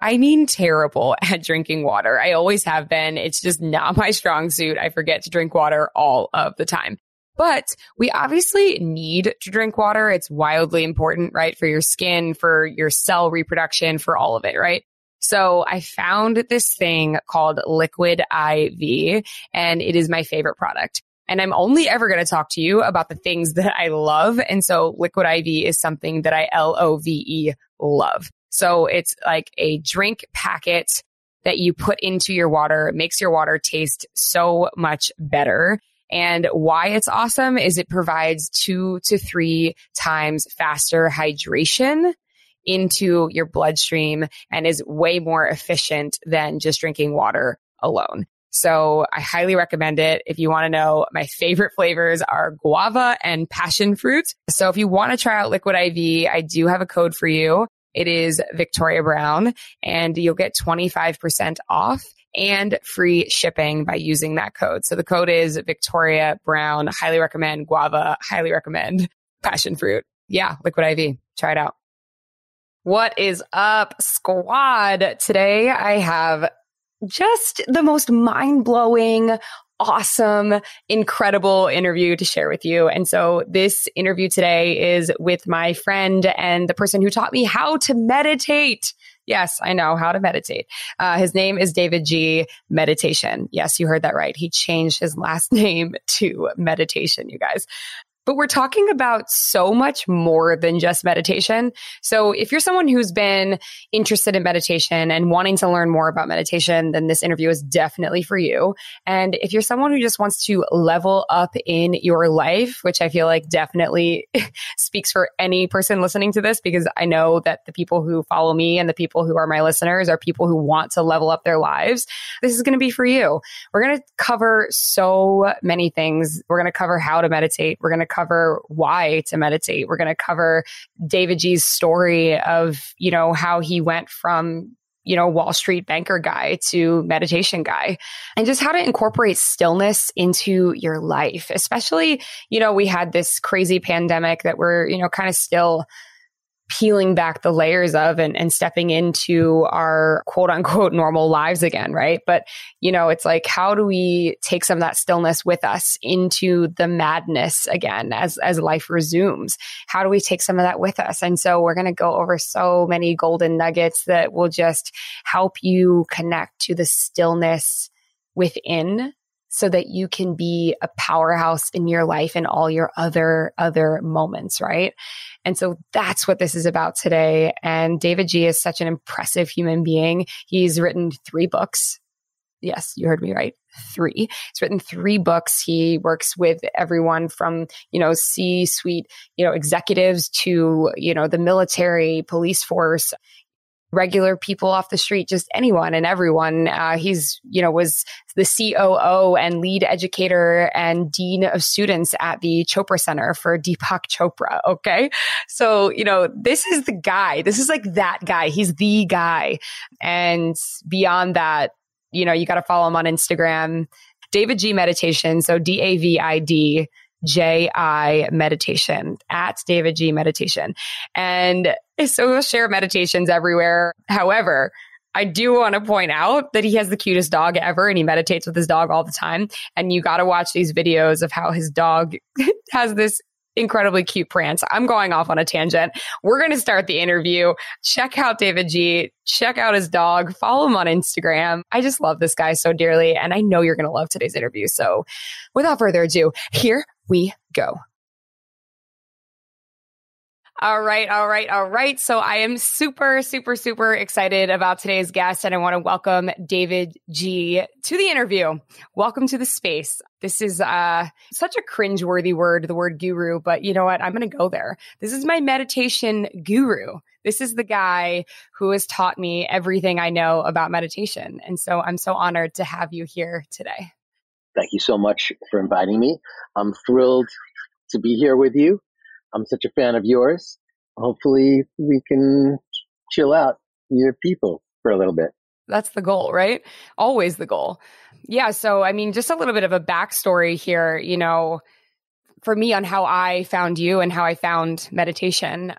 I mean, terrible at drinking water. I always have been. It's just not my strong suit. I forget to drink water all of the time. But we obviously need to drink water. It's wildly important, right? For your skin, for your cell reproduction, for all of it, right? So I found this thing called Liquid IV and it is my favorite product. And I'm only ever going to talk to you about the things that I love. And so Liquid IV is something that I L-O-V-E love. So it's like a drink packet that you put into your water. It makes your water taste so much better. And why it's awesome is it provides two to three times faster hydration into your bloodstream and is way more efficient than just drinking water alone. So I highly recommend it. If you want to know, my favorite flavors are guava and passion fruit. So if you want to try out Liquid IV, I do have a code for you. It is Victoria Brown and you'll get 25% off and free shipping by using that code. So the code is Victoria Brown. Highly recommend guava. Highly recommend passion fruit. Yeah, liquid IV. Try it out. What is up, squad? Today I have just the most mind blowing, awesome, incredible interview to share with you. And so this interview today is with my friend and the person who taught me how to meditate. Yes, I know how to meditate. Uh, his name is davidji. Meditation. Yes, you heard that right. He changed his last name to meditation, you guys. But we're talking about so much more than just meditation. So if you're someone who's been interested in meditation and wanting to learn more about meditation, then this interview is definitely for you. And if you're someone who just wants to level up in your life, which I feel like definitely speaks for any person listening to this, because I know that the people who follow me and the people who are my listeners are people who want to level up their lives. This is going to be for you. We're going to cover so many things. We're going to cover how to meditate. We're going to cover why to meditate. We're going to cover davidji's story of, you know, how he went from you know, Wall Street banker guy to meditation guy and just how to incorporate stillness into your life. Especially, you know, we had this crazy pandemic that we're, you know, kind of still peeling back the layers of and, and stepping into our quote unquote normal lives again, right? But, you know, it's like, how do we take some of that stillness with us into the madness again as, as life resumes? How do we take some of that with us? And so we're going to go over so many golden nuggets that will just help you connect to the stillness within so that you can be a powerhouse in your life and all your other other moments right? And so that's what this is about today. And davidji is such an impressive human being. He's written three books. Yes you heard me right. Three. He's written three books. He works with everyone from you know c suite you know executives to you know the military police force regular people off the street, just anyone and everyone. Uh, he's, you know, was the COO and lead educator and dean of students at the Chopra Center for Deepak Chopra. Okay. So, you know, this is the guy. This is like that guy. He's the guy. And beyond that, you know, you got to follow him on Instagram. davidji Meditation. So D A V I D J I meditation at davidji meditation. And so we'll share meditations everywhere. However, I do want to point out that he has the cutest dog ever and he meditates with his dog all the time. And you got to watch these videos of how his dog has this incredibly cute prance. I'm going off on a tangent. We're going to start the interview. Check out davidji. Check out his dog. Follow him on Instagram. I just love this guy so dearly. And I know you're going to love today's interview. So without further ado, here we go. All right, all right, all right. So I am super, super, super excited about today's guest, and I want to welcome David G to the interview. Welcome to the space. This is uh, such a cringeworthy word, the word guru, but you know what? I'm going to go there. This is my meditation guru. This is the guy who has taught me everything I know about meditation. And so I'm so honored to have you here today. Thank you so much for inviting me. I'm thrilled to be here with you I'm such a fan of yours. Hopefully, we can chill out your people for a little bit. That's the goal, right? Always the goal. Yeah. So, I mean, just a little bit of a backstory here, you know, for me on how I found you and how I found meditation.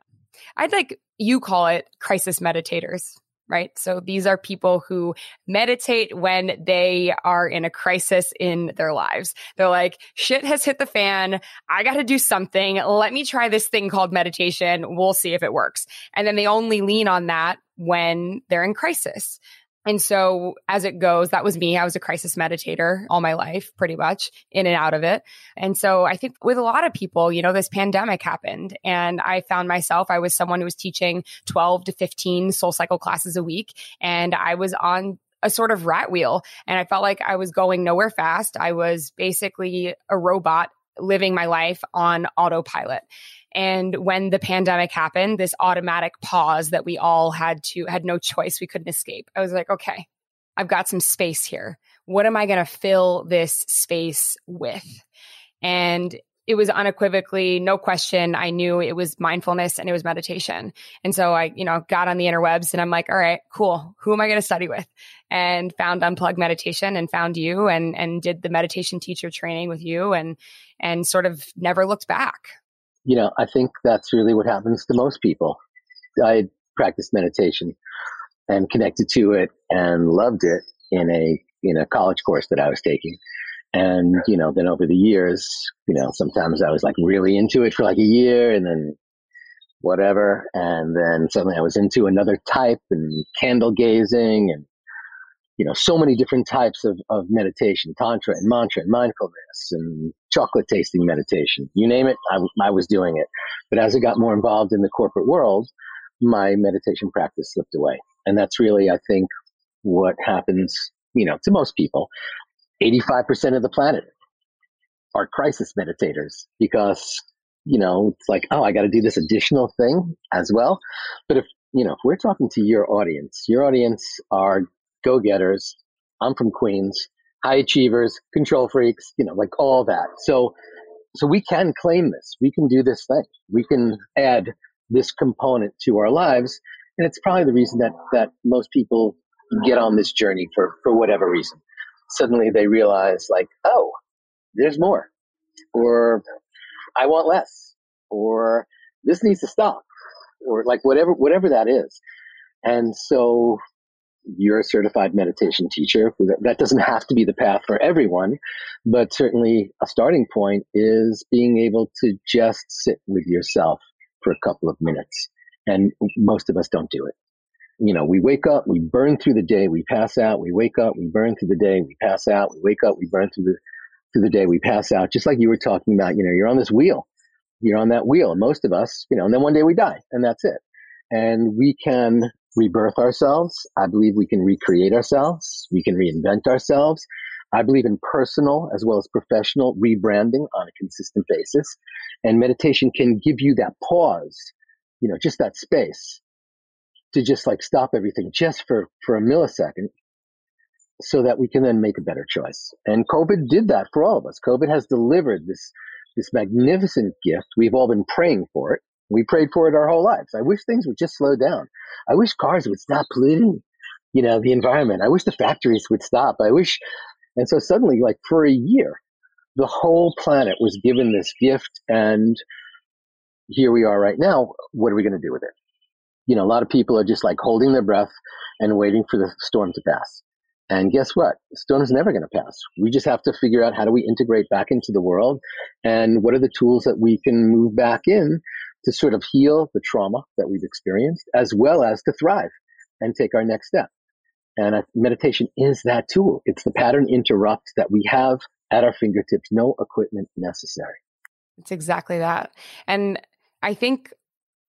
I'd like you call it crisis meditators right? So these are people who meditate when they are in a crisis in their lives. They're like, shit has hit the fan. I got to do something. Let me try this thing called meditation. We'll see if it works. And then they only lean on that when they're in crisis. And so as it goes, that was me. I was a crisis meditator all my life, pretty much in and out of it. And so I think with a lot of people, you know, this pandemic happened and I found myself, I was someone who was teaching 12 to 15 SoulCycle classes a week. And I was on a sort of rat wheel and I felt like I was going nowhere fast. I was basically a robot living my life on autopilot. And when the pandemic happened, this automatic pause that we all had to, had no choice, we couldn't escape. I was like, okay, I've got some space here. What am I going to fill this space with? And it was unequivocally no question i knew it was mindfulness and it was meditation and so i you know got on the interwebs and i'm like all right cool who am i going to study with and found unplugged meditation and found you and and did the meditation teacher training with you and and sort of never looked back you know, I think that's really what happens to most people. I practiced meditation and connected to it and loved it in a in a college course that I was taking. And, you know, then over the years, you know, sometimes I was like really into it for like a year and then whatever. And then suddenly I was into another type and candle gazing and you know, so many different types of, of meditation, tantra and mantra and mindfulness and chocolate tasting meditation. You name it, I, I was doing it. But as I got more involved in the corporate world, my meditation practice slipped away. And that's really, I think, what happens, you know, to most people. 85% of the planet are crisis meditators because, you know, it's like, oh, I got to do this additional thing as well. But if, you know, if we're talking to your audience, your audience are go getters. I'm from Queens, high achievers, control freaks, you know, like all that. So, so we can claim this. We can do this thing. We can add this component to our lives. And it's probably the reason that, that most people get on this journey for, for whatever reason. Suddenly they realize like, oh, there's more or I want less or this needs to stop or like whatever, whatever that is. And so you're a certified meditation teacher. That doesn't have to be the path for everyone, but certainly a starting point is being able to just sit with yourself for a couple of minutes. And most of us don't do it. You know, we wake up, we burn through the day, we pass out, we wake up, we burn through the day, we pass out, we wake up, we burn through the through the day, we pass out, just like you were talking about, you know, you're on this wheel. You're on that wheel. Most of us, you know, and then one day we die and that's it. And we can rebirth ourselves. I believe we can recreate ourselves. We can reinvent ourselves. I believe in personal as well as professional rebranding on a consistent basis. And meditation can give you that pause, you know, just that space to just like stop everything just for, for a millisecond so that we can then make a better choice. And COVID did that for all of us. COVID has delivered this, this magnificent gift. We've all been praying for it. We prayed for it our whole lives. I wish things would just slow down. I wish cars would stop polluting, you know, the environment. I wish the factories would stop. I wish, and so suddenly, like for a year, the whole planet was given this gift, and here we are right now. What are we going to do with it? You know, a lot of people are just like holding their breath and waiting for the storm to pass. And guess what? The storm is never going to pass. We just have to figure out how do we integrate back into the world and what are the tools that we can move back in to sort of heal the trauma that we've experienced, as well as to thrive and take our next step. And meditation is that tool. It's the pattern interrupt that we have at our fingertips, no equipment necessary. It's exactly that. And I think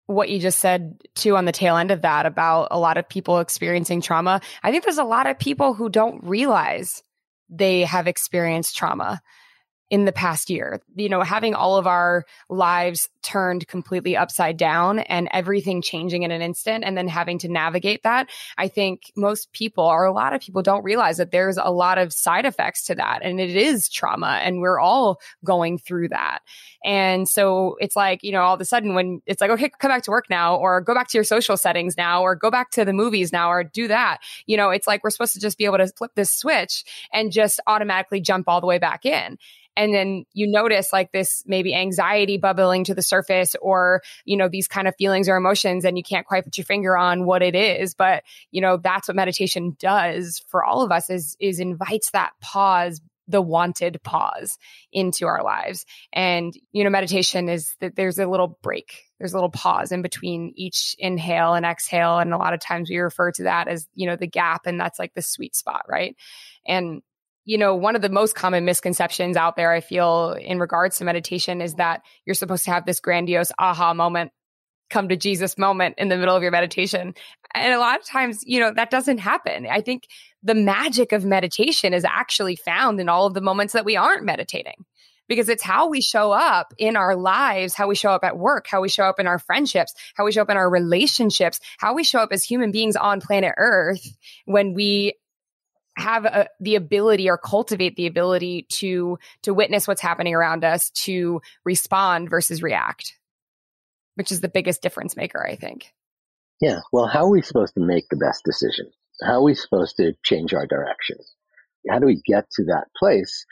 what you just said too on the tail end of that about a lot of people experiencing trauma. I think there's a lot of people who don't realize they have experienced trauma in the past year. You know, having all of our lives turned completely upside down and everything changing in an instant and then having to navigate that. I think most people or a lot of people don't realize that there's a lot of side effects to that and it is trauma and we're all going through that. And so it's like, you know, all of a sudden when it's like, okay, come back to work now or go back to your social settings now or go back to the movies now or do that. You know, it's like we're supposed to just be able to flip this switch and just automatically jump all the way back in and then you notice like this maybe anxiety bubbling to the surface or you know these kind of feelings or emotions and you can't quite put your finger on what it is. But you know that's what meditation does for all of us is is invites that pause the wanted pause into our lives. And you know meditation is that there's a little break there's a little pause in between each inhale and exhale. And a lot of times we refer to that as you know the gap and that's like the sweet spot right? And you know, one of the most common misconceptions out there, I feel, in regards to meditation is that you're supposed to have this grandiose aha moment, come to Jesus moment in the middle of your meditation. And a lot of times, you know, that doesn't happen. I think the magic of meditation is actually found in all of the moments that we aren't meditating because it's how we show up in our lives, how we show up at work, how we show up in our friendships, how we show up in our relationships, how we show up as human beings on planet Earth when we have a, the ability or cultivate the ability to to witness what's happening around us to respond versus react which is the biggest difference maker i think. Yeah. Well how are we supposed to make the best decision? How are we supposed to change our direction? How do we get to that place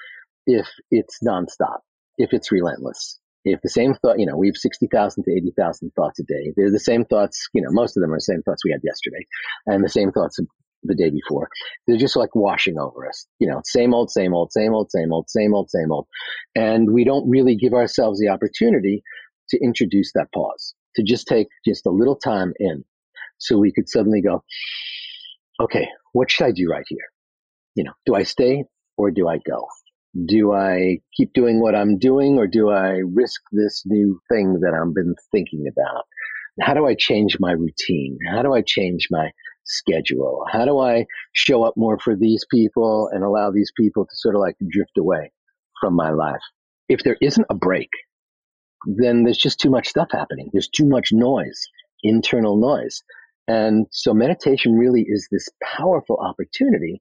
if it's nonstop if it's relentless? If the same thought, you know, we have 60,000 to 80,000 thoughts a day. They're the same thoughts, you know, most of them are the same thoughts we had yesterday and the same thoughts the day before. They're just like washing over us. You know, same old, same old, same old, same old, same old, same old. And we don't really give ourselves the opportunity to introduce that pause, to just take just a little time in. So we could suddenly go, okay, what should I do right here? You know, do I stay or do I go? Do I keep doing what I'm doing or do I risk this new thing that I've been thinking about? How do I change my routine? How do I change my schedule? How do I show up more for these people and allow these people to sort of like drift away from my life? If there isn't a break, then there's just too much stuff happening. There's too much noise, internal noise. And so meditation really is this powerful opportunity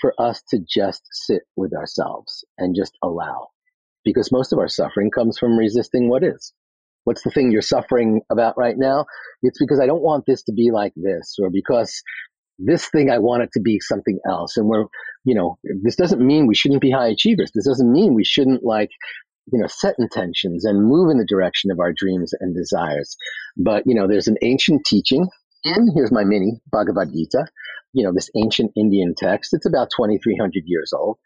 for us to just sit with ourselves and just allow. Because most of our suffering comes from resisting what is. What's the thing you're suffering about right now? It's because I don't want this to be like this, or because this thing I want it to be something else. And we're, you know, this doesn't mean we shouldn't be high achievers. This doesn't mean we shouldn't like, you know, set intentions and move in the direction of our dreams and desires. But, you know, there's an ancient teaching and here's my mini Bhagavad Gita, you know, this ancient Indian text. It's about 2,300 years old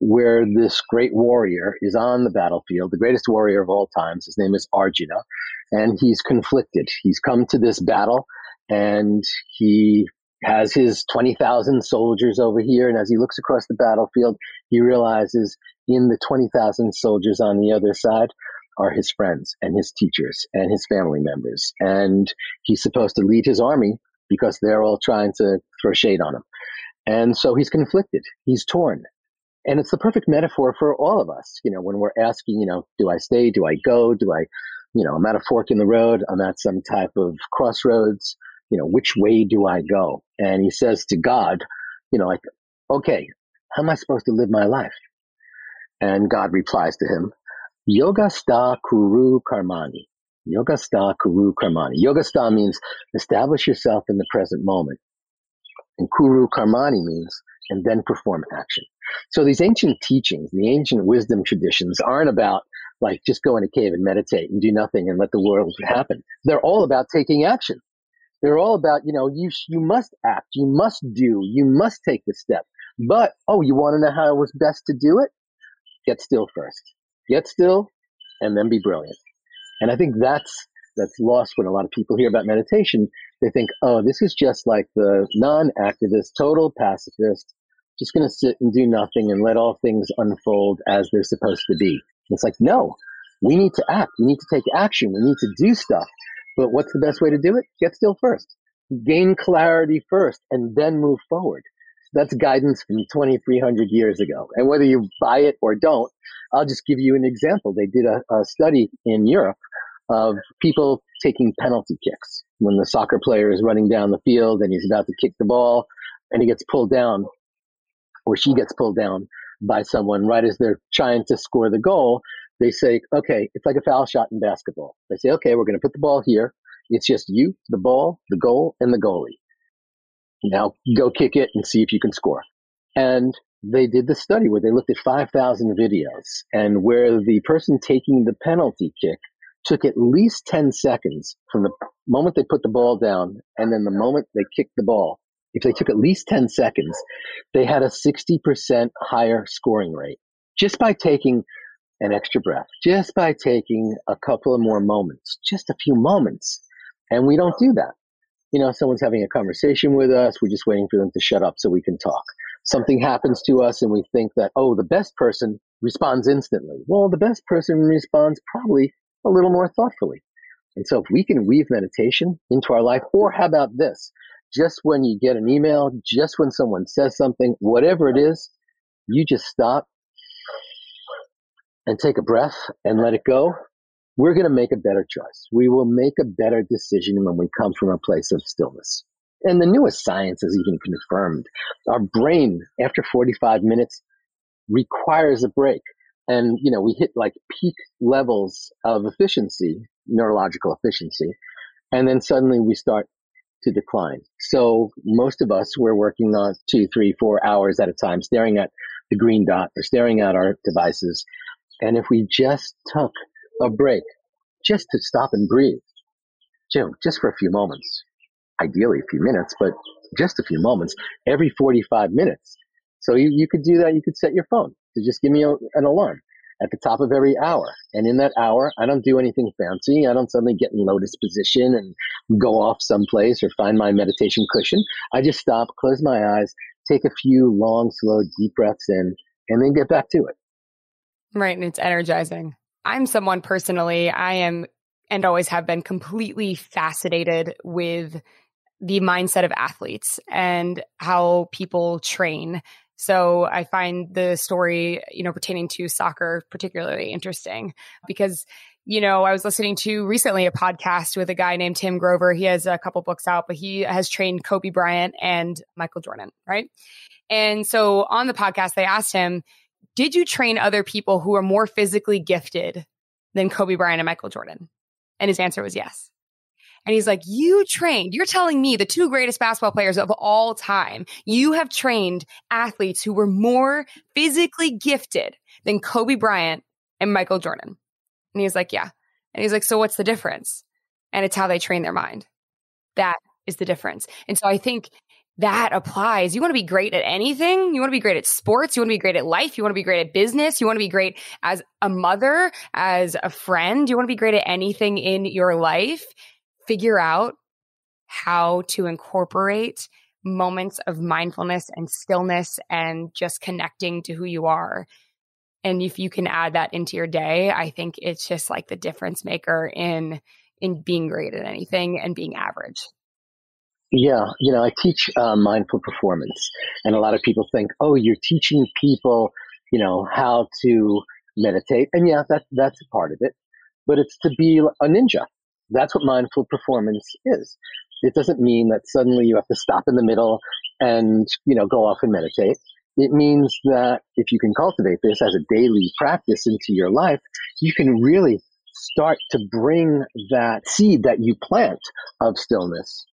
where this great warrior is on the battlefield, the greatest warrior of all times. His name is Arjuna, and he's conflicted. He's come to this battle and he has his 20,000 soldiers over here. And as he looks across the battlefield, he realizes in the 20,000 soldiers on the other side are his friends and his teachers and his family members. And he's supposed to lead his army because they're all trying to throw shade on him. And so he's conflicted. He's torn. And it's the perfect metaphor for all of us. You know, when we're asking, you know, do I stay? Do I go? Do I, you know, I'm at a fork in the road. I'm at some type of crossroads. You know, which way do I go? And he says to God, you know, like, okay, how am I supposed to live my life? And God replies to him, Yoga sta kuru karmani. Yoga sta kuru karmani. Yoga sta means establish yourself in the present moment. And kuru karmani means and then perform action. So these ancient teachings, the ancient wisdom traditions aren't about like just go in a cave and meditate and do nothing and let the world happen. They're all about taking action. They're all about, you know, you, you must act, you must do, you must take the step. But, oh, you want to know how it was best to do it? Get still first. Get still and then be brilliant. And I think that's, that's lost when a lot of people hear about meditation. They think, oh, this is just like the non-activist, total pacifist, just going to sit and do nothing and let all things unfold as they're supposed to be. It's like, no, we need to act. We need to take action. We need to do stuff But what's the best way to do it? Get still first. Gain clarity first and then move forward. That's guidance from 2,300 years ago. And whether you buy it or don't, I'll just give you an example. They did a, a study in Europe of people taking penalty kicks. When the soccer player is running down the field and he's about to kick the ball and he gets pulled down or she gets pulled down by someone right as they're trying to score the goal, they say, okay, it's like a foul shot in basketball. They say, okay, we're going to put the ball here. It's just you, the ball, the goal, and the goalie. Now go kick it and see if you can score. And they did the study where they looked at 5,000 videos and where the person taking the penalty kick took at least 10 seconds from the moment they put the ball down and then the moment they kicked the ball. If they took at least 10 seconds, they had a 60% higher scoring rate just by taking an extra breath, just by taking a couple of more moments, just a few moments. And we don't do that. You know, someone's having a conversation with us. We're just waiting for them to shut up so we can talk. Something happens to us and we think that, oh, the best person responds instantly. Well, the best person responds probably a little more thoughtfully. And so if we can weave meditation into our life, or how about this? Just when you get an email, just when someone says something, whatever it is, you just stop and take a breath and let it go. We're going to make a better choice. We will make a better decision when we come from a place of stillness. And the newest science has even confirmed our brain after 45 minutes requires a break and you know we hit like peak levels of efficiency neurological efficiency and then suddenly we start to decline. So most of us we're working on two three four hours at a time staring at the green dot or staring at our devices. And if we just took a break just to stop and breathe Jim, just for a few moments ideally a few minutes but just a few moments every 45 minutes. So you, you could do that. You could set your phone to just give me a, an alarm at the top of every hour. And in that hour, I don't do anything fancy. I don't suddenly get in lotus position and go off someplace or find my meditation cushion. I just stop, close my eyes, take a few long, slow, deep breaths in, and then get back to it. Right. And it's energizing. I'm someone personally, I am and always have been completely fascinated with the mindset of athletes and how people train so I find the story, you know, pertaining to soccer particularly interesting because you know, I was listening to recently a podcast with a guy named Tim Grover. He has a couple books out, but he has trained Kobe Bryant and Michael Jordan, right? And so on the podcast, they asked him, Did you train other people who are more physically gifted than Kobe Bryant and Michael Jordan? And his answer was yes. And he's like, you trained, you're telling me the two greatest basketball players of all time, you have trained athletes who were more physically gifted than Kobe Bryant and Michael Jordan. And he's like, yeah. And he's like, so what's the difference? And it's how they train their mind. That is the difference. And so I think that applies. You want to be great at anything. You want to be great at sports. You want to be great at life. You want to be great at business. You want to be great as a mother, as a friend. You want to be great at anything in your life figure out how to incorporate moments of mindfulness and stillness and just connecting to who you are. And if you can add that into your day, I think it's just like the difference maker in in being great at anything and being average. Yeah, you know, I teach uh, mindful performance, and a lot of people think, "Oh, you're teaching people, you know, how to meditate." And yeah, that that's a part of it, but it's to be a ninja. That's what mindful performance is. It doesn't mean that suddenly you have to stop in the middle and, you know, go off and meditate. It means that if you can cultivate this as a daily practice into your life, you can really start to bring that seed that you plant of stillness.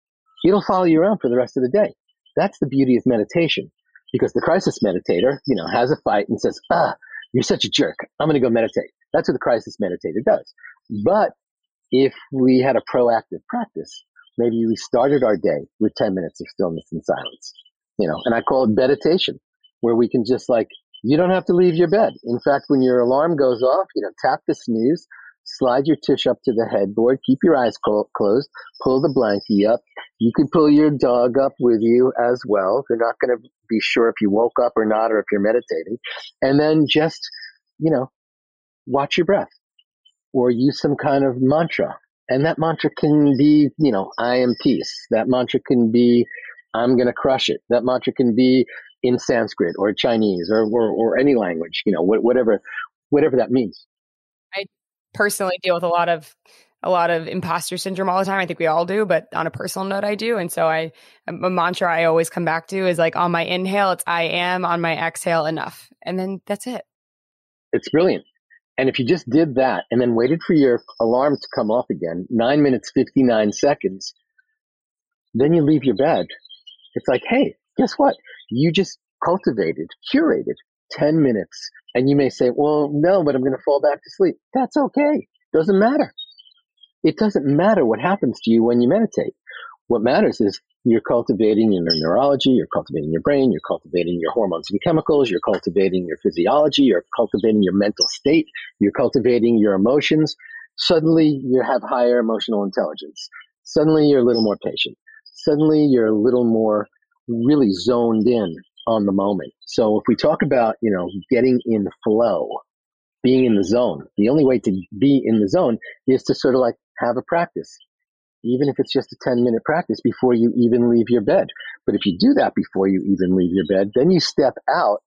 It'll follow you around for the rest of the day. That's the beauty of meditation because the crisis meditator, you know, has a fight and says, ah, you're such a jerk. I'm going to go meditate. That's what the crisis meditator does. But if we had a proactive practice, maybe we started our day with 10 minutes of stillness and silence, you know, and I call it meditation, where we can just like, you don't have to leave your bed. In fact, when your alarm goes off, you know, tap the snooze, slide your tush up to the headboard, keep your eyes closed, pull the blankie up. You can pull your dog up with you as well. You're not going to be sure if you woke up or not, or if you're meditating. And then just, you know, watch your breath or use some kind of mantra And that mantra can be, you know, I am peace. That mantra can be, I'm going to crush it. That mantra can be in Sanskrit or Chinese or, or, or any language, you know, whatever, whatever that means. I personally deal with a lot of a lot of imposter syndrome all the time. I think we all do, but on a personal note, I do. And so I, um, a mantra I always come back to is like on my inhale, it's I am, on my exhale, enough. And then that's it. It's brilliant. And if you just did that and then waited for your alarm to come off again, nine minutes, 59 seconds, then you leave your bed. It's like, hey, guess what? You just cultivated, curated 10 minutes. And you may say, well, no, but I'm going to fall back to sleep. That's okay. Doesn't matter. It doesn't matter what happens to you when you meditate. What matters is you're cultivating your neurology, you're cultivating your brain, you're cultivating your hormones and chemicals, you're cultivating your physiology, you're cultivating your mental state, you're cultivating your emotions. Suddenly you have higher emotional intelligence. Suddenly you're a little more patient. Suddenly you're a little more really zoned in on the moment. So if we talk about, you know, getting in flow, being in the zone, the only way to be in the zone is to sort of like have a practice, even if it's just a 10 minute practice before you even leave your bed. But if you do that before you even leave your bed, then you step out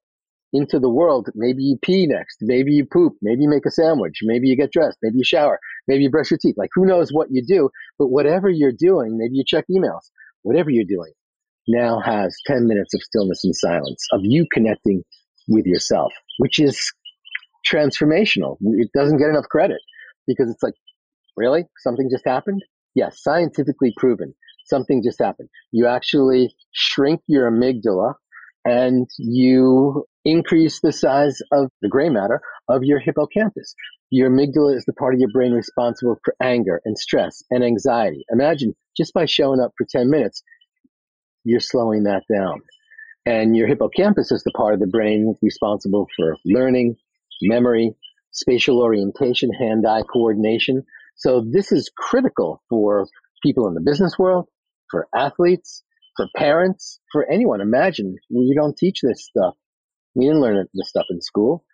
into the world. Maybe you pee next. Maybe you poop. Maybe you make a sandwich. Maybe you get dressed. Maybe you shower. Maybe you brush your teeth. Like who knows what you do, but whatever you're doing, maybe you check emails, whatever you're doing now has 10 minutes of stillness and silence of you connecting with yourself, which is transformational. It doesn't get enough credit because it's like Really? Something just happened? Yes, scientifically proven. Something just happened. You actually shrink your amygdala and you increase the size of the gray matter of your hippocampus. Your amygdala is the part of your brain responsible for anger and stress and anxiety. Imagine just by showing up for 10 minutes, you're slowing that down. And your hippocampus is the part of the brain responsible for learning, memory, spatial orientation, hand eye coordination. So this is critical for people in the business world, for athletes, for parents, for anyone. Imagine we don't teach this stuff. We didn't learn this stuff in school.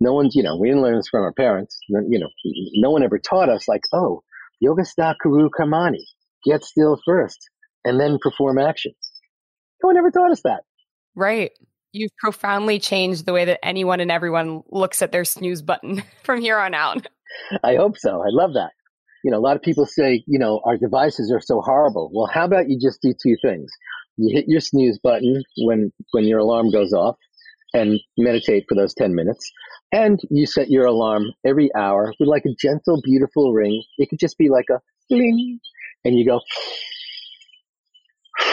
No one's, you know, we didn't learn this from our parents. You know, no one ever taught us like, oh, Yogasthha Kuru Karmani, get still first and then perform action. No one ever taught us that. Right. You've profoundly changed the way that anyone and everyone looks at their snooze button from here on out. I hope so. I love that you know, a lot of people say, you know, our devices are so horrible. Well, how about you just do two things? You hit your snooze button when, when your alarm goes off and meditate for those 10 minutes. And you set your alarm every hour with like a gentle, beautiful ring. It could just be like a bling. And you go,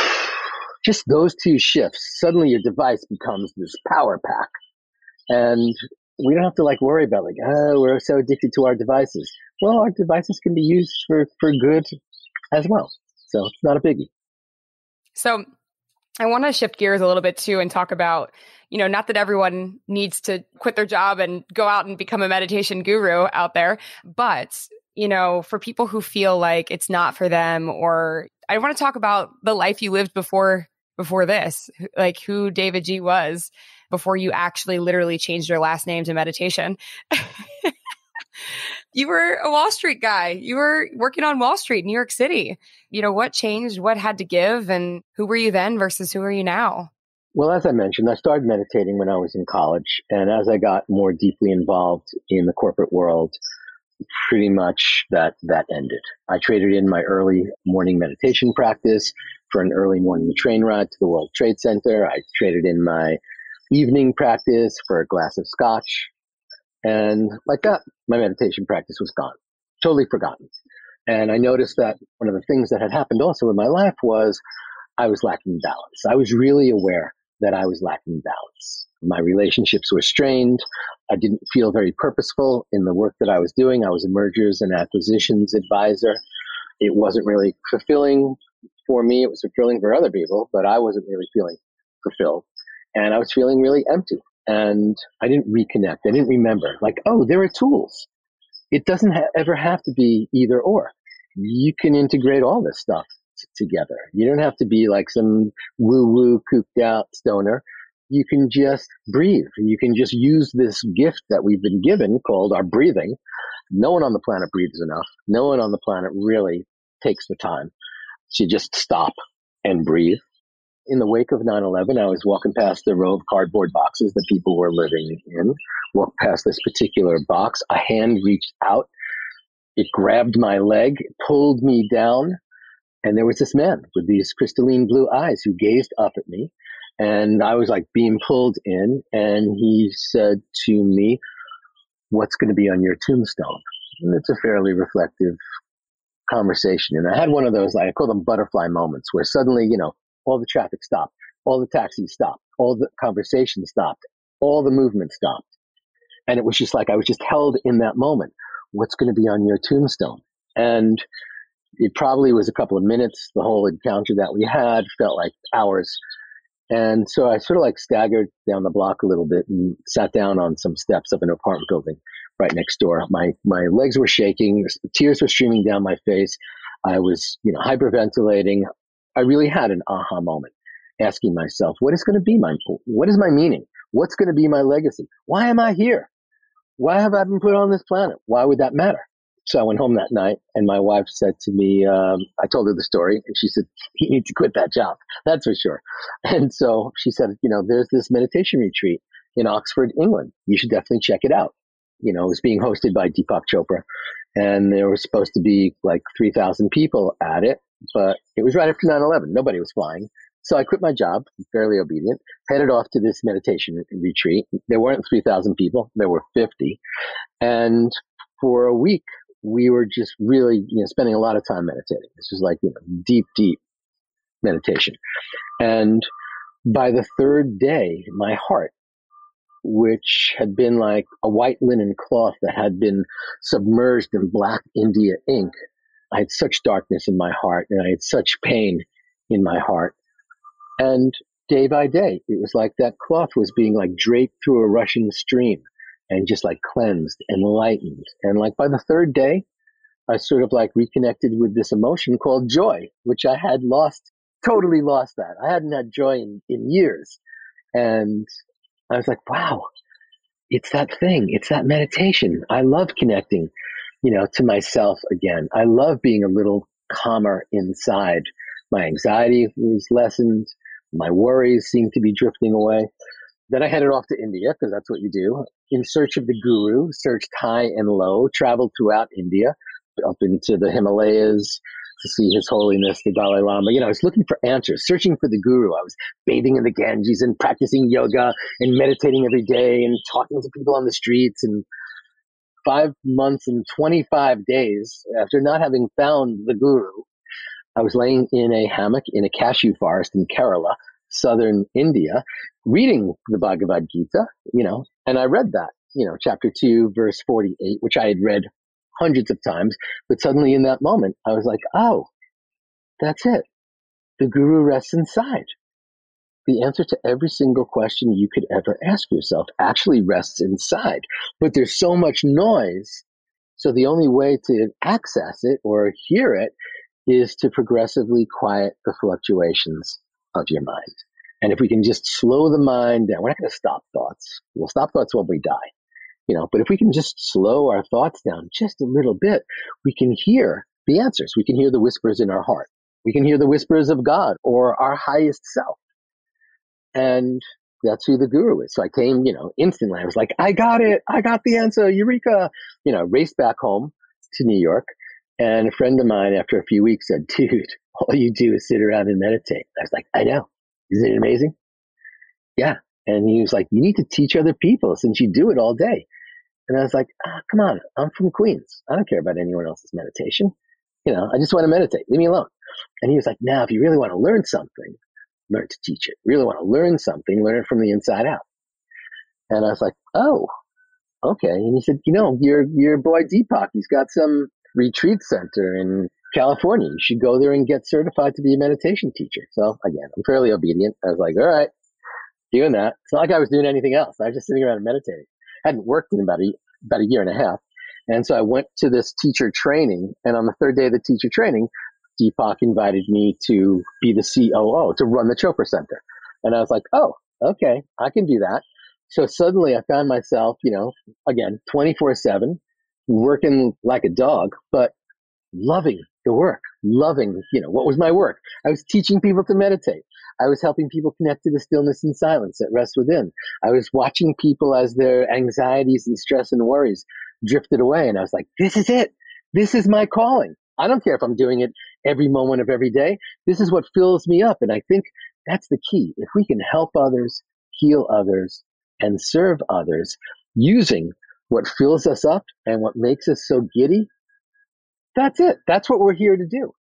just those two shifts. Suddenly your device becomes this power pack. And we don't have to like worry about like, oh, we're so addicted to our devices. Well, our devices can be used for, for good as well. So it's not a biggie. So I want to shift gears a little bit too and talk about, you know, not that everyone needs to quit their job and go out and become a meditation guru out there, but, you know, for people who feel like it's not for them or I want to talk about the life you lived before before this, like who davidji was before you actually literally changed your last name to meditation. you were a Wall Street guy. You were working on Wall Street, New York City. You know, what changed? What had to give? And who were you then versus who are you now? Well, as I mentioned, I started meditating when I was in college. And as I got more deeply involved in the corporate world, pretty much that, that ended. I traded in my early morning meditation practice for an early morning train ride to the World Trade Center. I traded in my evening practice for a glass of scotch. And like that, my meditation practice was gone, totally forgotten. And I noticed that one of the things that had happened also in my life was I was lacking balance. I was really aware that I was lacking balance. My relationships were strained. I didn't feel very purposeful in the work that I was doing. I was a mergers and acquisitions advisor. It wasn't really fulfilling for me. It was fulfilling for other people, but I wasn't really feeling fulfilled and I was feeling really empty. And I didn't reconnect. I didn't remember, like, oh, there are tools. It doesn't ha- ever have to be either or. You can integrate all this stuff t- together. You don't have to be like some woo woo cooped out stoner. you can just breathe. You can just use this gift that we've been given called our breathing. No one on the planet breathes enough. No one on the planet really takes the time to just stop and breathe. In the wake of 9-11, I was walking past the row of cardboard boxes that people were living in. Walked past this particular box. A hand reached out. It grabbed my leg, pulled me down, and there was this man with these crystalline blue eyes who gazed up at me and I was like being pulled in, and he said to me, What's going to be on your tombstone? And it's a fairly reflective conversation. And I had one of those, I call them butterfly moments, where suddenly, you know, all the traffic stopped, all the taxis stopped, all the conversation stopped, all the movement stopped. And it was just like I was just held in that moment. What's going to be on your tombstone? And it probably was a couple of minutes. The whole encounter that we had felt like hours. And so I sort of like staggered down the block a little bit and sat down on some steps of an apartment building right next door. My my legs were shaking, tears were streaming down my face. I was, you know, hyperventilating. I really had an aha moment, asking myself, what is going to be my what is my meaning? What's going to be my legacy? Why am I here? Why have I been put on this planet? Why would that matter? So I went home that night, and my wife said to me, um, I told her the story, and she said, "You need to quit that job, that's for sure." And so she said, "You know, there's this meditation retreat in Oxford, England. You should definitely check it out." You know, it was being hosted by Deepak Chopra, and there was supposed to be like 3,000 people at it, but it was right after 9/11. Nobody was flying. So I quit my job, fairly obedient, headed off to this meditation retreat. There weren't 3,000 people, there were 50. And for a week, we were just really, you know, spending a lot of time meditating. This was like, you know, deep, deep meditation. And by the third day, my heart, which had been like a white linen cloth that had been submerged in black India ink, I had such darkness in my heart and I had such pain in my heart. And day by day, it was like that cloth was being like draped through a rushing stream and just like cleansed and lightened. And like by the third day, I sort of like reconnected with this emotion called joy, which I had lost, totally lost that. I hadn't had joy in, in years. And I was like, wow, it's that thing. It's that meditation. I love connecting, you know, to myself again. I love being a little calmer inside. My anxiety was lessened. My worries seemed to be drifting away. Then I headed off to India because that's what you do in search of the guru, searched high and low, traveled throughout India, up into the Himalayas to see His Holiness the Dalai Lama. You know, I was looking for answers, searching for the guru. I was bathing in the Ganges and practicing yoga and meditating every day and talking to people on the streets. And five months and 25 days after not having found the guru, I was laying in a hammock in a cashew forest in Kerala, southern India, reading the Bhagavad Gita, you know, and I read that, you know, chapter two, verse 48, which I had read hundreds of times. But suddenly in that moment, I was like, oh, that's it. The guru rests inside. The answer to every single question you could ever ask yourself actually rests inside. But there's so much noise. So the only way to access it or hear it is to progressively quiet the fluctuations of your mind. And if we can just slow the mind down, we're not going to stop thoughts. We'll stop thoughts when we die. You know, but if we can just slow our thoughts down just a little bit, we can hear the answers. We can hear the whispers in our heart. We can hear the whispers of God or our highest self. And that's who the guru is. So I came, you know, instantly. I was like, I got it. I got the answer. Eureka. You know, raced back home to New York. And a friend of mine, after a few weeks, said, dude, all you do is sit around and meditate. I was like, I know. Isn't it amazing? Yeah. And he was like, you need to teach other people since you do it all day. And I was like, oh, come on, I'm from Queens. I don't care about anyone else's meditation. You know, I just want to meditate. Leave me alone. And he was like, now, if you really want to learn something, learn to teach it. Really want to learn something, learn it from the inside out. And I was like, oh, okay. And he said, you know, your, your boy Deepak, he's got some retreat center in California. You should go there and get certified to be a meditation teacher. So again, I'm fairly obedient. I was like, all right, doing that. It's not like I was doing anything else. I was just sitting around meditating. Hadn't worked in about a, about a year and a half. And so I went to this teacher training. And on the third day of the teacher training, Deepak invited me to be the COO, to run the Chopra Center. And I was like, oh, okay, I can do that. So suddenly I found myself, you know, again, 24 seven, working like a dog, but loving the work, loving, you know, what was my work? I was teaching people to meditate. I was helping people connect to the stillness and silence that rests within. I was watching people as their anxieties and stress and worries drifted away. And I was like, this is it. This is my calling. I don't care if I'm doing it every moment of every day. This is what fills me up. And I think that's the key. If we can help others, heal others, and serve others using what fills us up and what makes us so giddy, that's it. That's what we're here to do.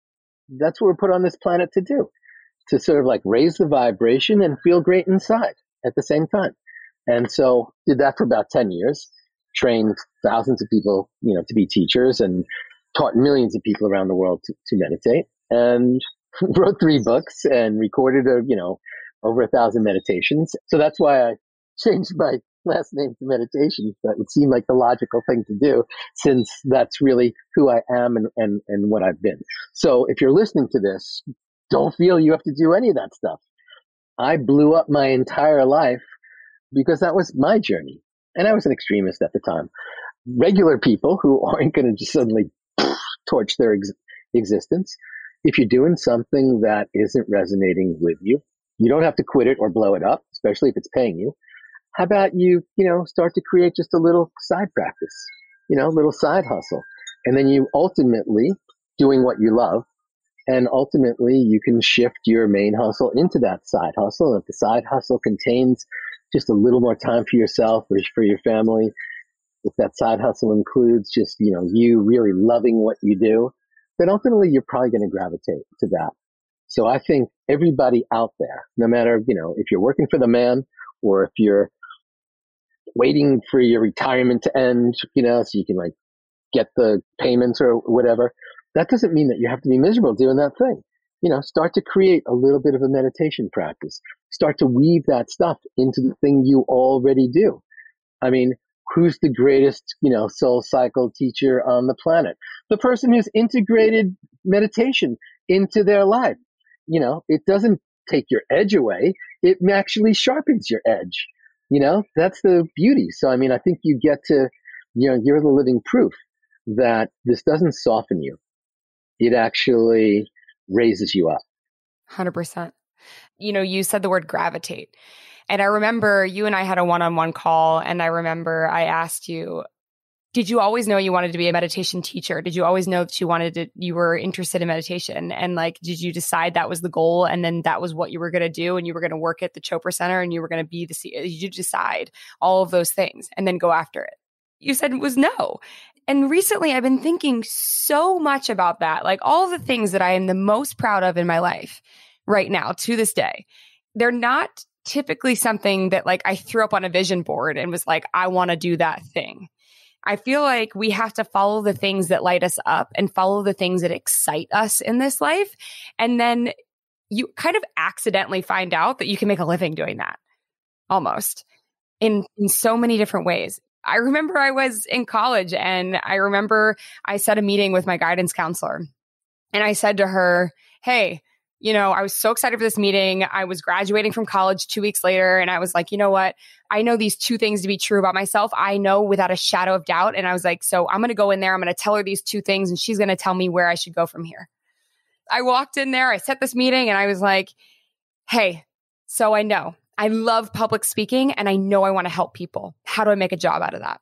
That's what we're put on this planet to do. To sort of like raise the vibration and feel great inside at the same time. And so did that for about 10 years, trained thousands of people, you know, to be teachers and taught millions of people around the world to, to meditate and wrote three books and recorded a, you know, over a thousand meditations. So that's why I changed my last name to meditation. That would seem like the logical thing to do since that's really who I am and, and, and what I've been. So if you're listening to this, don't feel you have to do any of that stuff. I blew up my entire life because that was my journey. And I was an extremist at the time. Regular people who aren't going to just suddenly torch their ex- existence. If you're doing something that isn't resonating with you, you don't have to quit it or blow it up, especially if it's paying you. How about you, you know, start to create just a little side practice, you know, little side hustle. And then you ultimately doing what you love. And ultimately you can shift your main hustle into that side hustle. If the side hustle contains just a little more time for yourself or for your family, if that side hustle includes just, you know, you really loving what you do, then ultimately you're probably going to gravitate to that. So I think everybody out there, no matter, you know, if you're working for the man or if you're waiting for your retirement to end, you know, so you can like get the payments or whatever, that doesn't mean that you have to be miserable doing that thing. You know, start to create a little bit of a meditation practice. Start to weave that stuff into the thing you already do. I mean, who's the greatest, you know, SoulCycle teacher on the planet? The person who's integrated meditation into their life. You know, it doesn't take your edge away. It actually sharpens your edge. You know, that's the beauty. So, I mean, I think you get to, you know, you're the living proof that this doesn't soften you. It actually raises you up. 100%. You know, you said the word gravitate. And I remember you and I had a one on one call, and I remember I asked you, did you always know you wanted to be a meditation teacher? Did you always know that you wanted to, you were interested in meditation? And like, did you decide that was the goal and then that was what you were going to do and you were going to work at the Chopra Center and you were going to be the? Did you decide all of those things and then go after it? You said it was no. And recently I've been thinking so much about that. Like all the things that I am the most proud of in my life right now to this day, they're not typically something that like I threw up on a vision board and was like, I want to do that thing. I feel like we have to follow the things that light us up and follow the things that excite us in this life. And then you kind of accidentally find out that you can make a living doing that almost in, in so many different ways. I remember I was in college and I remember I set a meeting with my guidance counselor and I said to her, Hey, you know, I was so excited for this meeting. I was graduating from college two weeks later, and I was like, you know what? I know these two things to be true about myself. I know without a shadow of doubt. And I was like, so I'm going to go in there. I'm going to tell her these two things, and she's going to tell me where I should go from here. I walked in there, I set this meeting, and I was like, hey, so I know I love public speaking and I know I want to help people. How do I make a job out of that?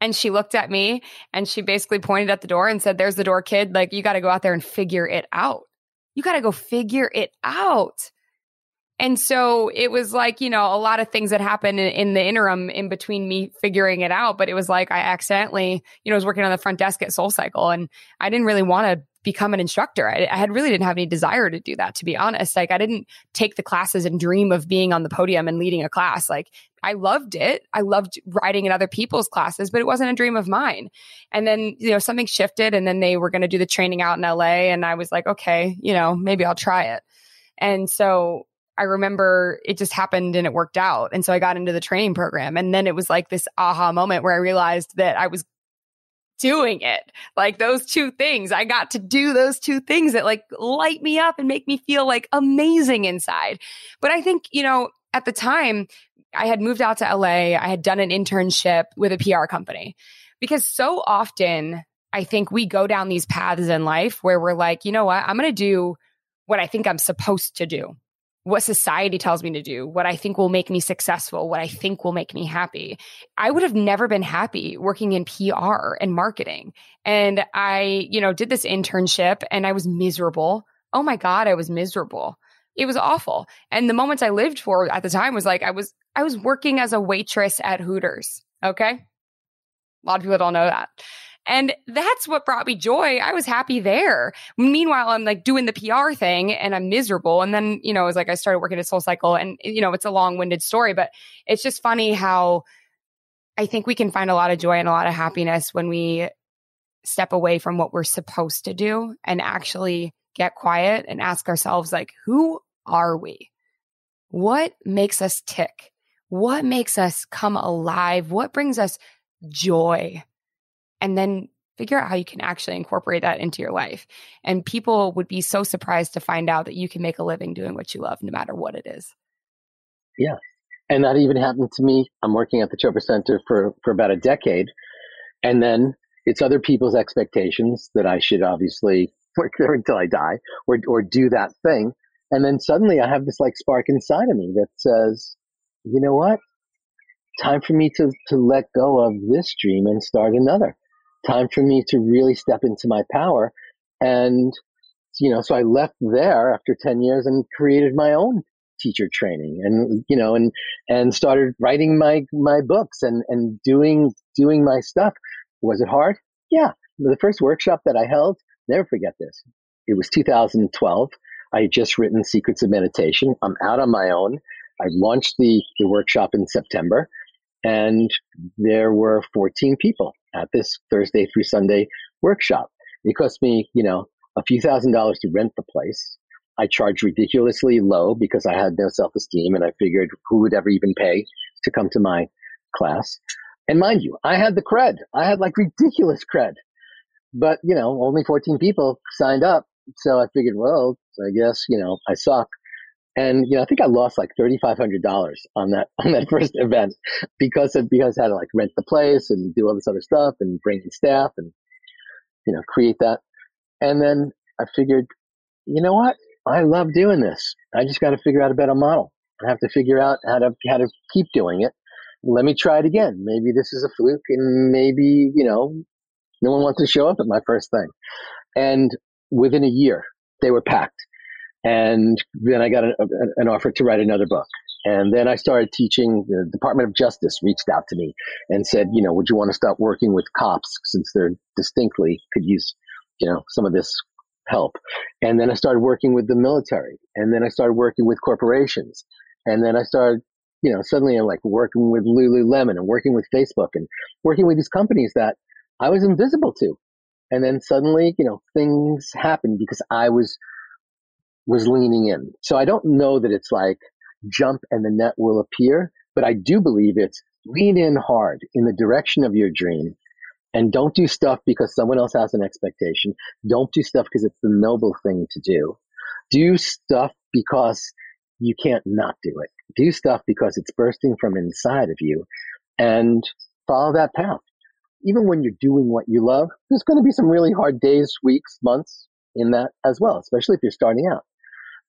And she looked at me and she basically pointed at the door and said, There's the door, kid. Like, you got to go out there and figure it out you got to go figure it out. And so it was like, you know, a lot of things that happened in, in, the interim in between me figuring it out. But it was like I accidentally, you know, was working on the front desk at SoulCycle and I didn't really want to become an instructor. I, I had really didn't have any desire to do that, to be honest. Like I didn't take the classes and dream of being on the podium and leading a class. Like I loved it. I loved writing in other people's classes, but it wasn't a dream of mine. And then, you know, something shifted and then they were going to do the training out in LA. And I was like, okay, you know, maybe I'll try it. And so I remember it just happened and it worked out. And so I got into the training program. And then it was like this aha moment where I realized that I was doing it. Like those two things. I got to do those two things that like light me up and make me feel like amazing inside. But I think, you know, at the time, I had moved out to LA. I had done an internship with a PR company because so often I think we go down these paths in life where we're like, you know what? I'm going to do what I think I'm supposed to do, what society tells me to do, what I think will make me successful, what I think will make me happy. I would have never been happy working in PR and marketing. And I, you know, did this internship and I was miserable. Oh my God, I was miserable. It was awful. And the moments I lived for at the time was like I was I was working as a waitress at Hooters. Okay. A lot of people don't know that. And that's what brought me joy. I was happy there. Meanwhile, I'm like doing the PR thing and I'm miserable. And then, you know, it was like I started working at SoulCycle and, you know, it's a long winded story, but it's just funny how I think we can find a lot of joy and a lot of happiness when we step away from what we're supposed to do and actually get quiet and ask ourselves, like, who are we? What makes us tick? What makes us come alive? What brings us joy? And then figure out how you can actually incorporate that into your life. And people would be so surprised to find out that you can make a living doing what you love, no matter what it is. Yeah. And that even happened to me. I'm working at the Chopra Center for, for about a decade. And then it's other people's expectations that I should obviously work there until I die or, or do that thing. And then suddenly I have this like spark inside of me that says, you know what? Time for me to, to let go of this dream and start another time for me to really step into my power. And, you know, so I left there after 10 years and created my own teacher training and, you know, and, and started writing my, my books and, and doing, doing my stuff. Was it hard? Yeah. The first workshop that I held, never forget this. It was 2012. I had just written Secrets of Meditation. I'm out on my own. I launched the, the workshop in September and there were 14 people at this Thursday through Sunday workshop. It cost me, you know, a few thousand dollars to rent the place. I charged ridiculously low because I had no self esteem and I figured who would ever even pay to come to my class. And mind you, I had the cred. I had like ridiculous cred. But, you know, only 14 people signed up. So I figured, well, I guess, you know, I suck. And you know, I think I lost like thirty five hundred dollars on that on that first event because of because I had to like rent the place and do all this other stuff and bring in staff and you know create that. And then I figured, you know what? I love doing this. I just got to figure out a better model. I have to figure out how to how to keep doing it. Let me try it again. Maybe this is a fluke, and maybe you know, no one wants to show up at my first thing. And within a year, they were packed. And then I got a, a, an offer to write another book. And then I started teaching. The Department of Justice reached out to me and said, you know, would you want to start working with cops since they're distinctly could use, you know, some of this help. And then I started working with the military. And then I started working with corporations. And then I started, you know, suddenly I'm like working with Lululemon and working with Facebook and working with these companies that I was invisible to. And then suddenly, you know, things happened because I was was leaning in. So I don't know that it's like jump and the net will appear, but I do believe it's lean in hard in the direction of your dream and don't do stuff because someone else has an expectation. Don't do stuff because it's the noble thing to do. Do stuff because you can't not do it. Do stuff because it's bursting from inside of you and follow that path. Even when you're doing what you love, there's going to be some really hard days, weeks, months in that as well, especially if you're starting out.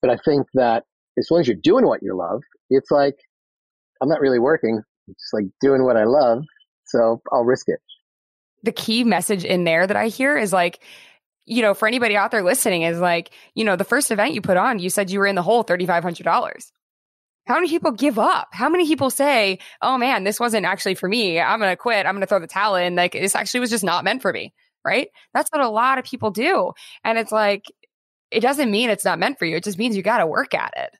But I think that as long as you're doing what you love, it's like, I'm not really working. I'm just like doing what I love. So I'll risk it. The key message in there that I hear is like, you know, for anybody out there listening, is like, you know, the first event you put on, you said you were in the hole $3,500. How many people give up? How many people say, oh man, this wasn't actually for me. I'm going to quit. I'm going to throw the towel in. Like, this actually was just not meant for me. Right. That's what a lot of people do. And it's like, it doesn't mean it's not meant for you. It just means you got to work at it.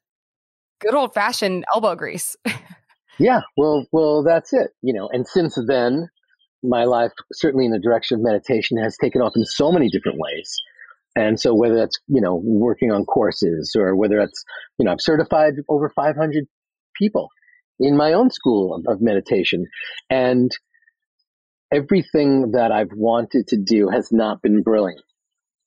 Good old fashioned elbow grease. yeah, well, well, that's it. You know, and since then, my life, certainly in the direction of meditation, has taken off in so many different ways. And so, whether that's you know working on courses, or whether that's you know I've certified over 500 people in my own school of, of meditation, and everything that I've wanted to do has not been brilliant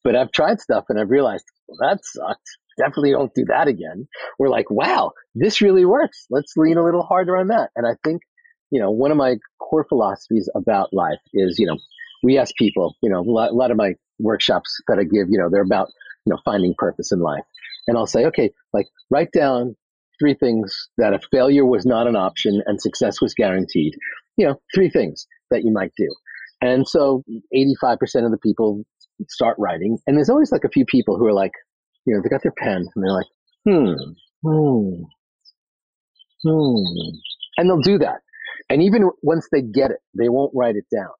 but I've tried stuff and I've realized, well, that sucked. definitely don't do that again. We're like, wow, this really works. Let's lean a little harder on that. And I think, you know, one of my core philosophies about life is, you know, we ask people, you know, a lot, a lot of my workshops that I give, you know, they're about, you know, finding purpose in life. And I'll say, okay, like write down three things that if failure was not an option and success was guaranteed, you know, three things that you might do. And so 85% of the people start writing. And there's always like a few people who are like, you know, they got their pen and they're like, hmm, hmm, hmm. And they'll do that. And even once they get it, they won't write it down.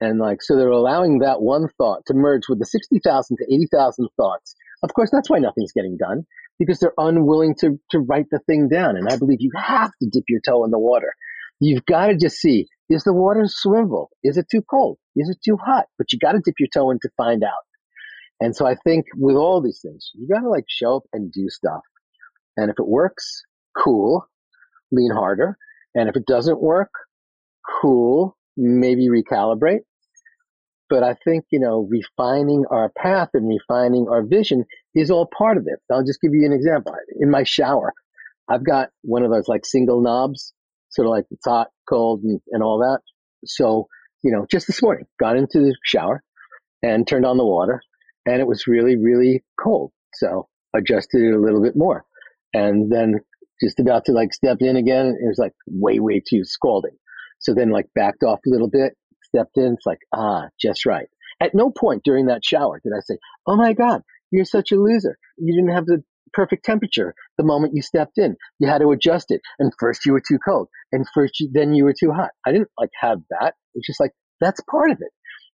And like, so they're allowing that one thought to merge with the 60,000 to 80,000 thoughts. Of course, that's why nothing's getting done because they're unwilling to, to write the thing down. And I believe you have to dip your toe in the water. You've got to just see, is the water swimmable? Is it too cold? Is it too hot? But you got to dip your toe in to find out. And so I think with all these things, you got to like show up and do stuff. And if it works, cool, lean harder. And if it doesn't work, cool, maybe recalibrate. But I think, you know, refining our path and refining our vision is all part of it. I'll just give you an example. In my shower, I've got one of those like single knobs, sort of like it's hot, cold, and, and all that. So, you know, just this morning, got into the shower and turned on the water and it was really, really cold. So adjusted it a little bit more. And then just about to like step in again, it was like way, way too scalding. So then like backed off a little bit, stepped in. It's like, ah, just right. At no point during that shower did I say, oh my God, you're such a loser. You didn't have the perfect temperature the moment you stepped in. You had to adjust it. And first you were too cold and first you, then you were too hot. I didn't like have that. It's just like, that's part of it.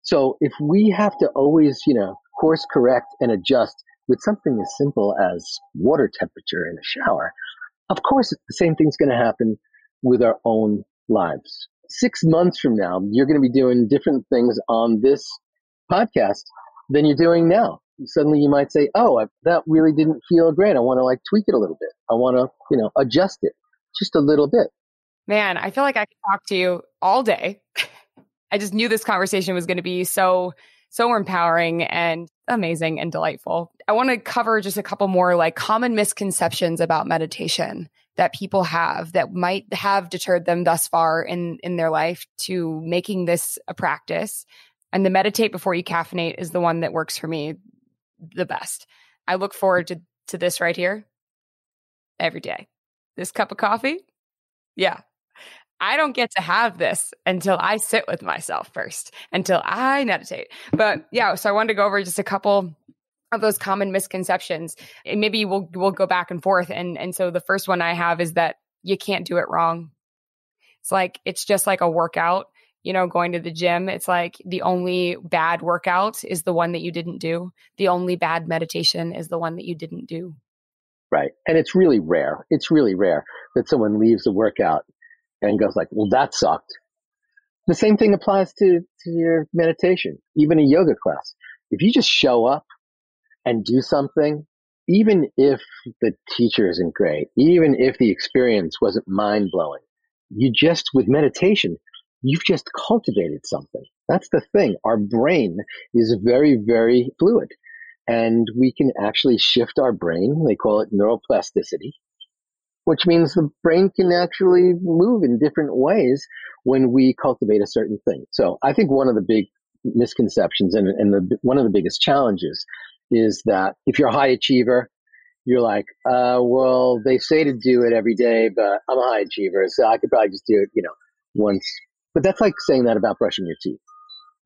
So if we have to always, you know, course correct and adjust with something as simple as water temperature in a shower, of course, the same thing's going to happen with our own lives. Six months from now, you're going to be doing different things on this podcast than you're doing now. Suddenly you might say, Oh, I, that really didn't feel great. I want to like tweak it a little bit. I want to, you know, adjust it just a little bit. Man, I feel like I could talk to you all day. I just knew this conversation was going to be so so empowering and amazing and delightful. I want to cover just a couple more like common misconceptions about meditation that people have that might have deterred them thus far in in their life to making this a practice. And the meditate before you caffeinate is the one that works for me the best. I look forward to to this right here every day. This cup of coffee. Yeah, I don't get to have this until I sit with myself first, until I meditate. But yeah, so I wanted to go over just a couple of those common misconceptions. And maybe we'll we'll go back and forth. And and so the first one I have is that you can't do it wrong. It's like it's just like a workout, you know, going to the gym. It's like the only bad workout is the one that you didn't do. The only bad meditation is the one that you didn't do. Right. And it's really rare. It's really rare that someone leaves a workout and goes like, well, that sucked. The same thing applies to, to your meditation, even a yoga class. If you just show up and do something, even if the teacher isn't great, even if the experience wasn't mind blowing, you just, with meditation, you've just cultivated something. That's the thing. Our brain is very, very fluid and we can actually shift our brain. They call it neuroplasticity which means the brain can actually move in different ways when we cultivate a certain thing. So I think one of the big misconceptions and, and the, one of the biggest challenges is that if you're a high achiever, you're like, uh, well, they say to do it every day, but I'm a high achiever, so I could probably just do it, you know, once. But that's like saying that about brushing your teeth.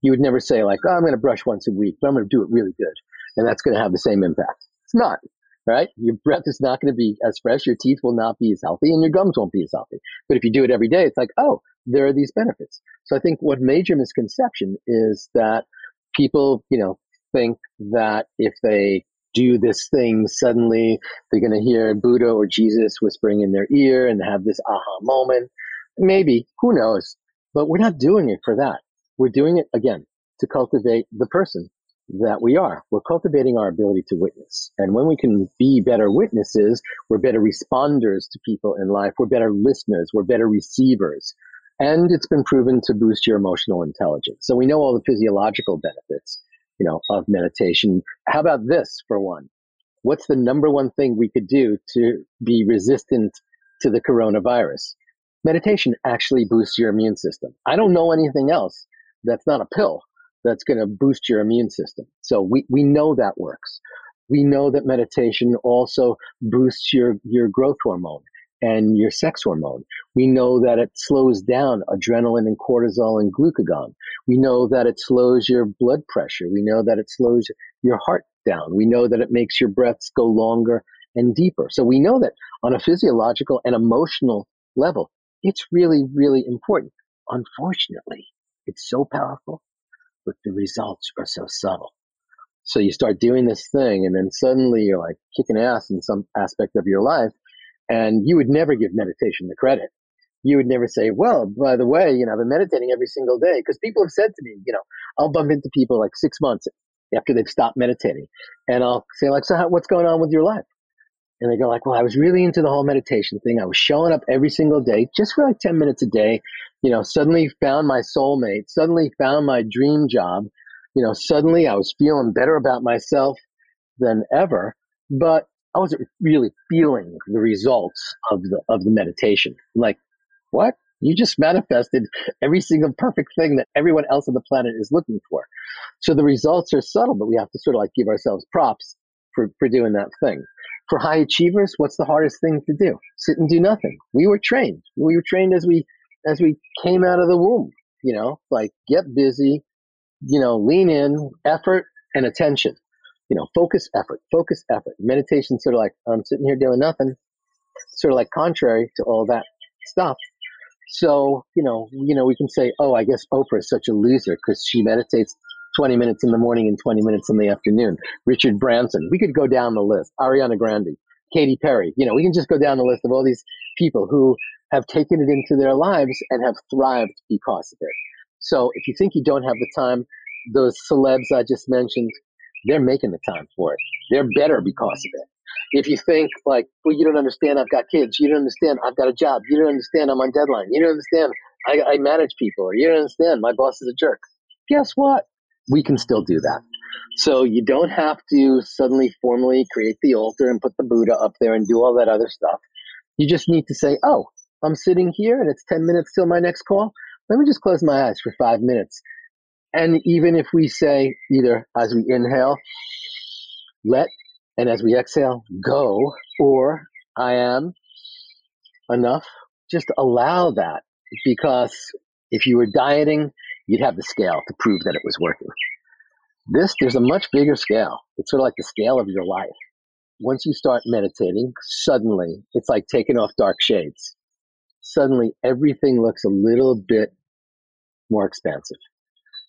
You would never say like, oh, I'm going to brush once a week, but I'm going to do it really good. And that's going to have the same impact. It's not right? Your breath is not going to be as fresh, your teeth will not be as healthy, and your gums won't be as healthy. But if you do it every day, it's like, oh, there are these benefits. So I think what major misconception is that people, you know, think that if they do this thing, suddenly they're going to hear Buddha or Jesus whispering in their ear and have this aha moment. Maybe, who knows? But we're not doing it for that. We're doing it again to cultivate the person that we are. We're cultivating our ability to witness. And when we can be better witnesses, we're better responders to people in life. We're better listeners. We're better receivers. And it's been proven to boost your emotional intelligence. So we know all the physiological benefits, you know, of meditation. How about this for one? What's the number one thing we could do to be resistant to the coronavirus? Meditation actually boosts your immune system. I don't know anything else that's not a pill that's going to boost your immune system. So we, we know that works. We know that meditation also boosts your, your growth hormone and your sex hormone. We know that it slows down adrenaline and cortisol and glucagon. We know that it slows your blood pressure. We know that it slows your heart down. We know that it makes your breaths go longer and deeper. So we know that on a physiological and emotional level, it's really, really important. Unfortunately, it's so powerful, but the results are so subtle. So you start doing this thing and then suddenly you're like kicking ass in some aspect of your life and you would never give meditation the credit. You would never say, well, by the way, you know, I've been meditating every single day. Because people have said to me, you know, I'll bump into people like six months after they've stopped meditating. And I'll say, like, so how, what's going on with your life? And they go like, well, I was really into the whole meditation thing. I was showing up every single day just for like 10 minutes a day. You know, suddenly found my soulmate, suddenly found my dream job. You know, suddenly I was feeling better about myself than ever. But I wasn't really feeling the results of the of the meditation. Like, what? You just manifested every single perfect thing that everyone else on the planet is looking for. So the results are subtle, but we have to sort of like give ourselves props for, for doing that thing. For high achievers, what's the hardest thing to do? Sit and do nothing. We were trained. We were trained as we as we came out of the womb, you know, like get busy, you know, lean in, effort and attention you know, focus effort, focus effort. Meditation sort of like I'm sitting here doing nothing, sort of like contrary to all that stuff. So, you know, you know, we can say, oh, I guess Oprah is such a loser because she meditates 20 minutes in the morning and 20 minutes in the afternoon. Richard Branson. We could go down the list. Ariana Grande, Katy Perry. You know, we can just go down the list of all these people who have taken it into their lives and have thrived because of it. So if you think you don't have the time, those celebs I just mentioned, they're making the time for it. They're better because of it. If you think like, well, you don't understand, I've got kids. You don't understand, I've got a job. You don't understand, I'm on deadline. You don't understand, I, I manage people. You don't understand, my boss is a jerk. Guess what? We can still do that. So you don't have to suddenly formally create the altar and put the Buddha up there and do all that other stuff. You just need to say, oh, I'm sitting here and it's 10 minutes till my next call. Let me just close my eyes for five minutes and even if we say either as we inhale, let, and as we exhale, go, or I am enough, just allow that because if you were dieting, you'd have the scale to prove that it was working. This, there's a much bigger scale. It's sort of like the scale of your life. Once you start meditating, suddenly it's like taking off dark shades. Suddenly everything looks a little bit more expansive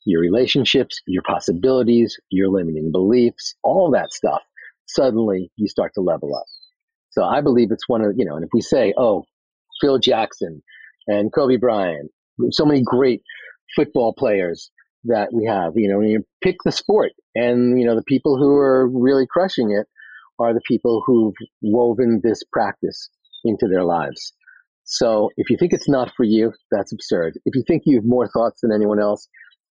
your relationships, your possibilities, your limiting beliefs, all that stuff, suddenly you start to level up. So I believe it's one of, you know, and if we say, oh, Phil Jackson and Kobe Bryant, so many great football players that we have, you know, you pick the sport and, you know, the people who are really crushing it are the people who've woven this practice into their lives. So if you think it's not for you, that's absurd. If you think you have more thoughts than anyone else,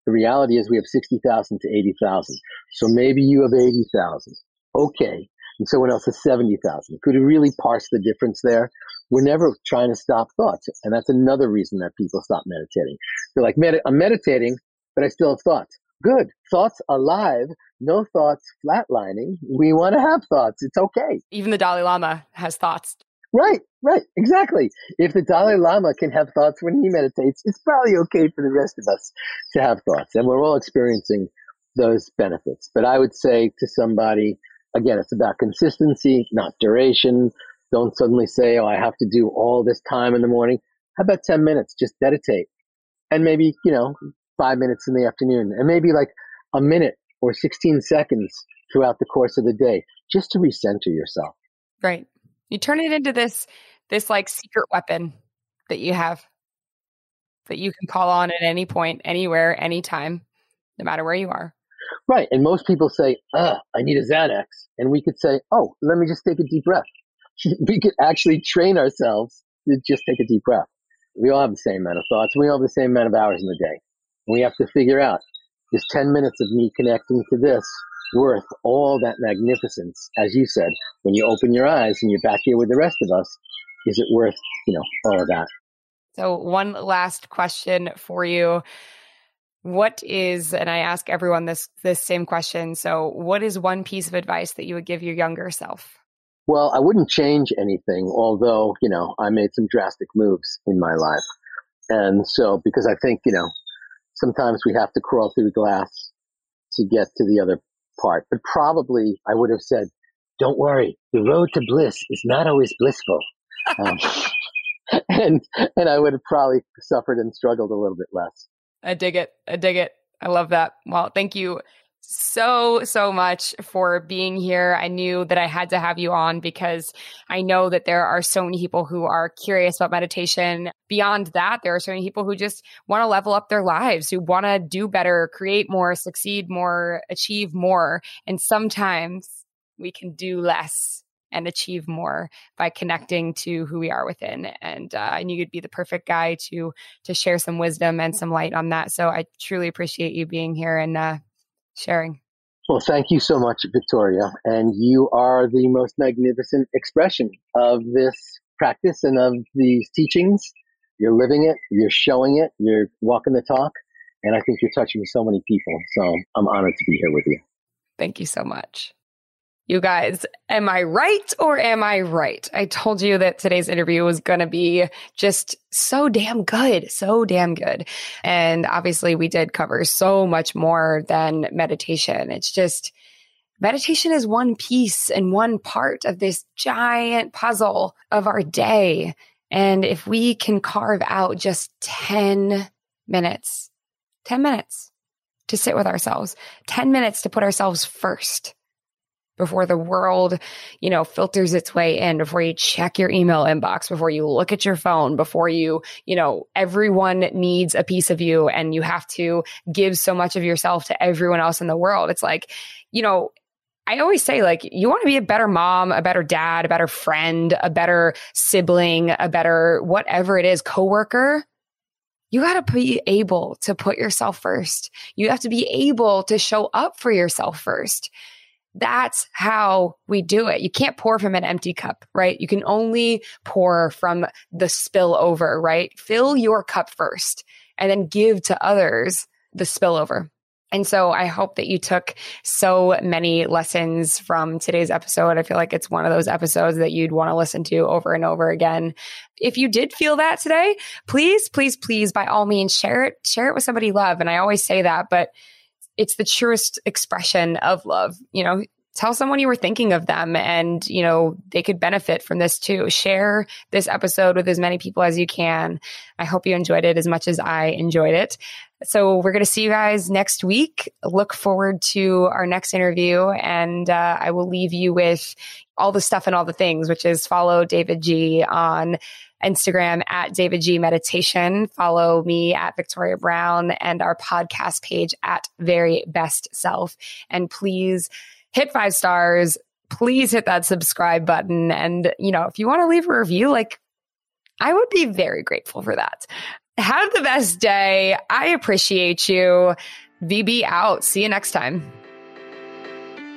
the reality is we have 60,000 to 80,000. So maybe you have 80,000. Okay. And someone else has 70,000. Could we really parse the difference there? We're never trying to stop thoughts. And that's another reason that people stop meditating. They're like, Medi- I'm meditating, but I still have thoughts. Good. Thoughts alive, no thoughts flatlining. We want to have thoughts. It's okay. Even the Dalai Lama has thoughts. Right, right, exactly. If the Dalai Lama can have thoughts when he meditates, it's probably okay for the rest of us to have thoughts. And we're all experiencing those benefits. But I would say to somebody, again, it's about consistency, not duration. Don't suddenly say, oh, I have to do all this time in the morning. How about 10 minutes? Just meditate. And maybe, you know, five minutes in the afternoon. And maybe like a minute or 16 seconds throughout the course of the day, just to recenter yourself. Right. You turn it into this this like secret weapon that you have that you can call on at any point, anywhere, anytime, no matter where you are. Right. And most people say, ah, I need a Xanax. And we could say, oh, let me just take a deep breath. we could actually train ourselves to just take a deep breath. We all have the same amount of thoughts. We all have the same amount of hours in the day. And we have to figure out is 10 minutes of me connecting to this worth all that magnificence? As you said, when you open your eyes and you're back here with the rest of us, is it worth, you know, all of that? So, one last question for you. What is, and I ask everyone this this same question. So, what is one piece of advice that you would give your younger self? Well, I wouldn't change anything, although, you know, I made some drastic moves in my life. And so, because I think, you know, sometimes we have to crawl through glass to get to the other part. But probably I would have said, don't worry, the road to bliss is not always blissful. Um, and, and I would have probably suffered and struggled a little bit less. I dig it. I dig it. I love that. Well, thank you so, so much for being here. I knew that I had to have you on because I know that there are so many people who are curious about meditation. Beyond that, there are so many people who just want to level up their lives, who want to do better, create more, succeed more, achieve more. And sometimes we can do less and achieve more by connecting to who we are within. And uh, I knew you'd be the perfect guy to to share some wisdom and some light on that. So I truly appreciate you being here and uh, sharing. Well, thank you so much, Victoria. And you are the most magnificent expression of this practice and of these teachings. You're living it, you're showing it, you're walking the talk. And I think you're touching so many people. So I'm honored to be here with you. Thank you so much. You guys, am I right or am I right? I told you that today's interview was going to be just so damn good, so damn good. And obviously, we did cover so much more than meditation. It's just, meditation is one piece and one part of this giant puzzle of our day. And if we can carve out just 10 minutes, 10 minutes to sit with ourselves, 10 minutes to put ourselves first before the world, you know, filters its way in, before you check your email inbox, before you look at your phone, before you, you know, everyone needs a piece of you and you have to give so much of yourself to everyone else in the world. It's like, you know, I always say, like, you want to be a better mom, a better dad, a better friend, a better sibling, a better whatever it is, coworker. You got to be able to put yourself first. You have to be able to show up for yourself first. That's how we do it. You can't pour from an empty cup, right? You can only pour from the spill over, right? Fill your cup first and then give to others the spillover. And so I hope that you took so many lessons from today's episode. I feel like it's one of those episodes that you'd want to listen to over and over again. If you did feel that today, please, please, please, by all means, share it, share it with somebody you love. And I always say that, but it's the truest expression of love. You know, tell someone you were thinking of them and, you know, they could benefit from this too. Share this episode with as many people as you can. I hope you enjoyed it as much as I enjoyed it. So we're going to see you guys next week. Look forward to our next interview and uh, I will leave you with all the stuff and all the things, which is follow davidji on Instagram at davidji Meditation. Follow me at Victoria Brown and our podcast page at Very Best Self. And please hit five stars. Please hit that subscribe button. And, you know, if you want to leave a review, like I would be very grateful for that. Have the best day. I appreciate you. VB out. See you next time.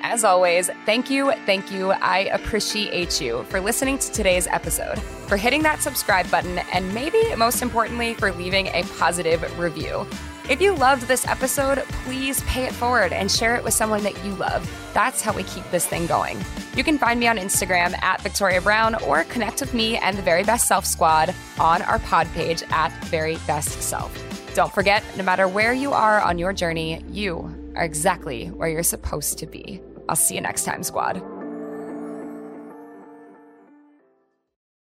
As always, thank you, thank you. I appreciate you for listening to today's episode, for hitting that subscribe button, and maybe most importantly, for leaving a positive review. If you loved this episode, please pay it forward and share it with someone that you love. That's how we keep this thing going. You can find me on Instagram at Victoria Brown or connect with me and the Very Best Self Squad on our pod page at Very Best Self. Don't forget, no matter where you are on your journey, you are exactly where you're supposed to be. I'll see you next time, squad.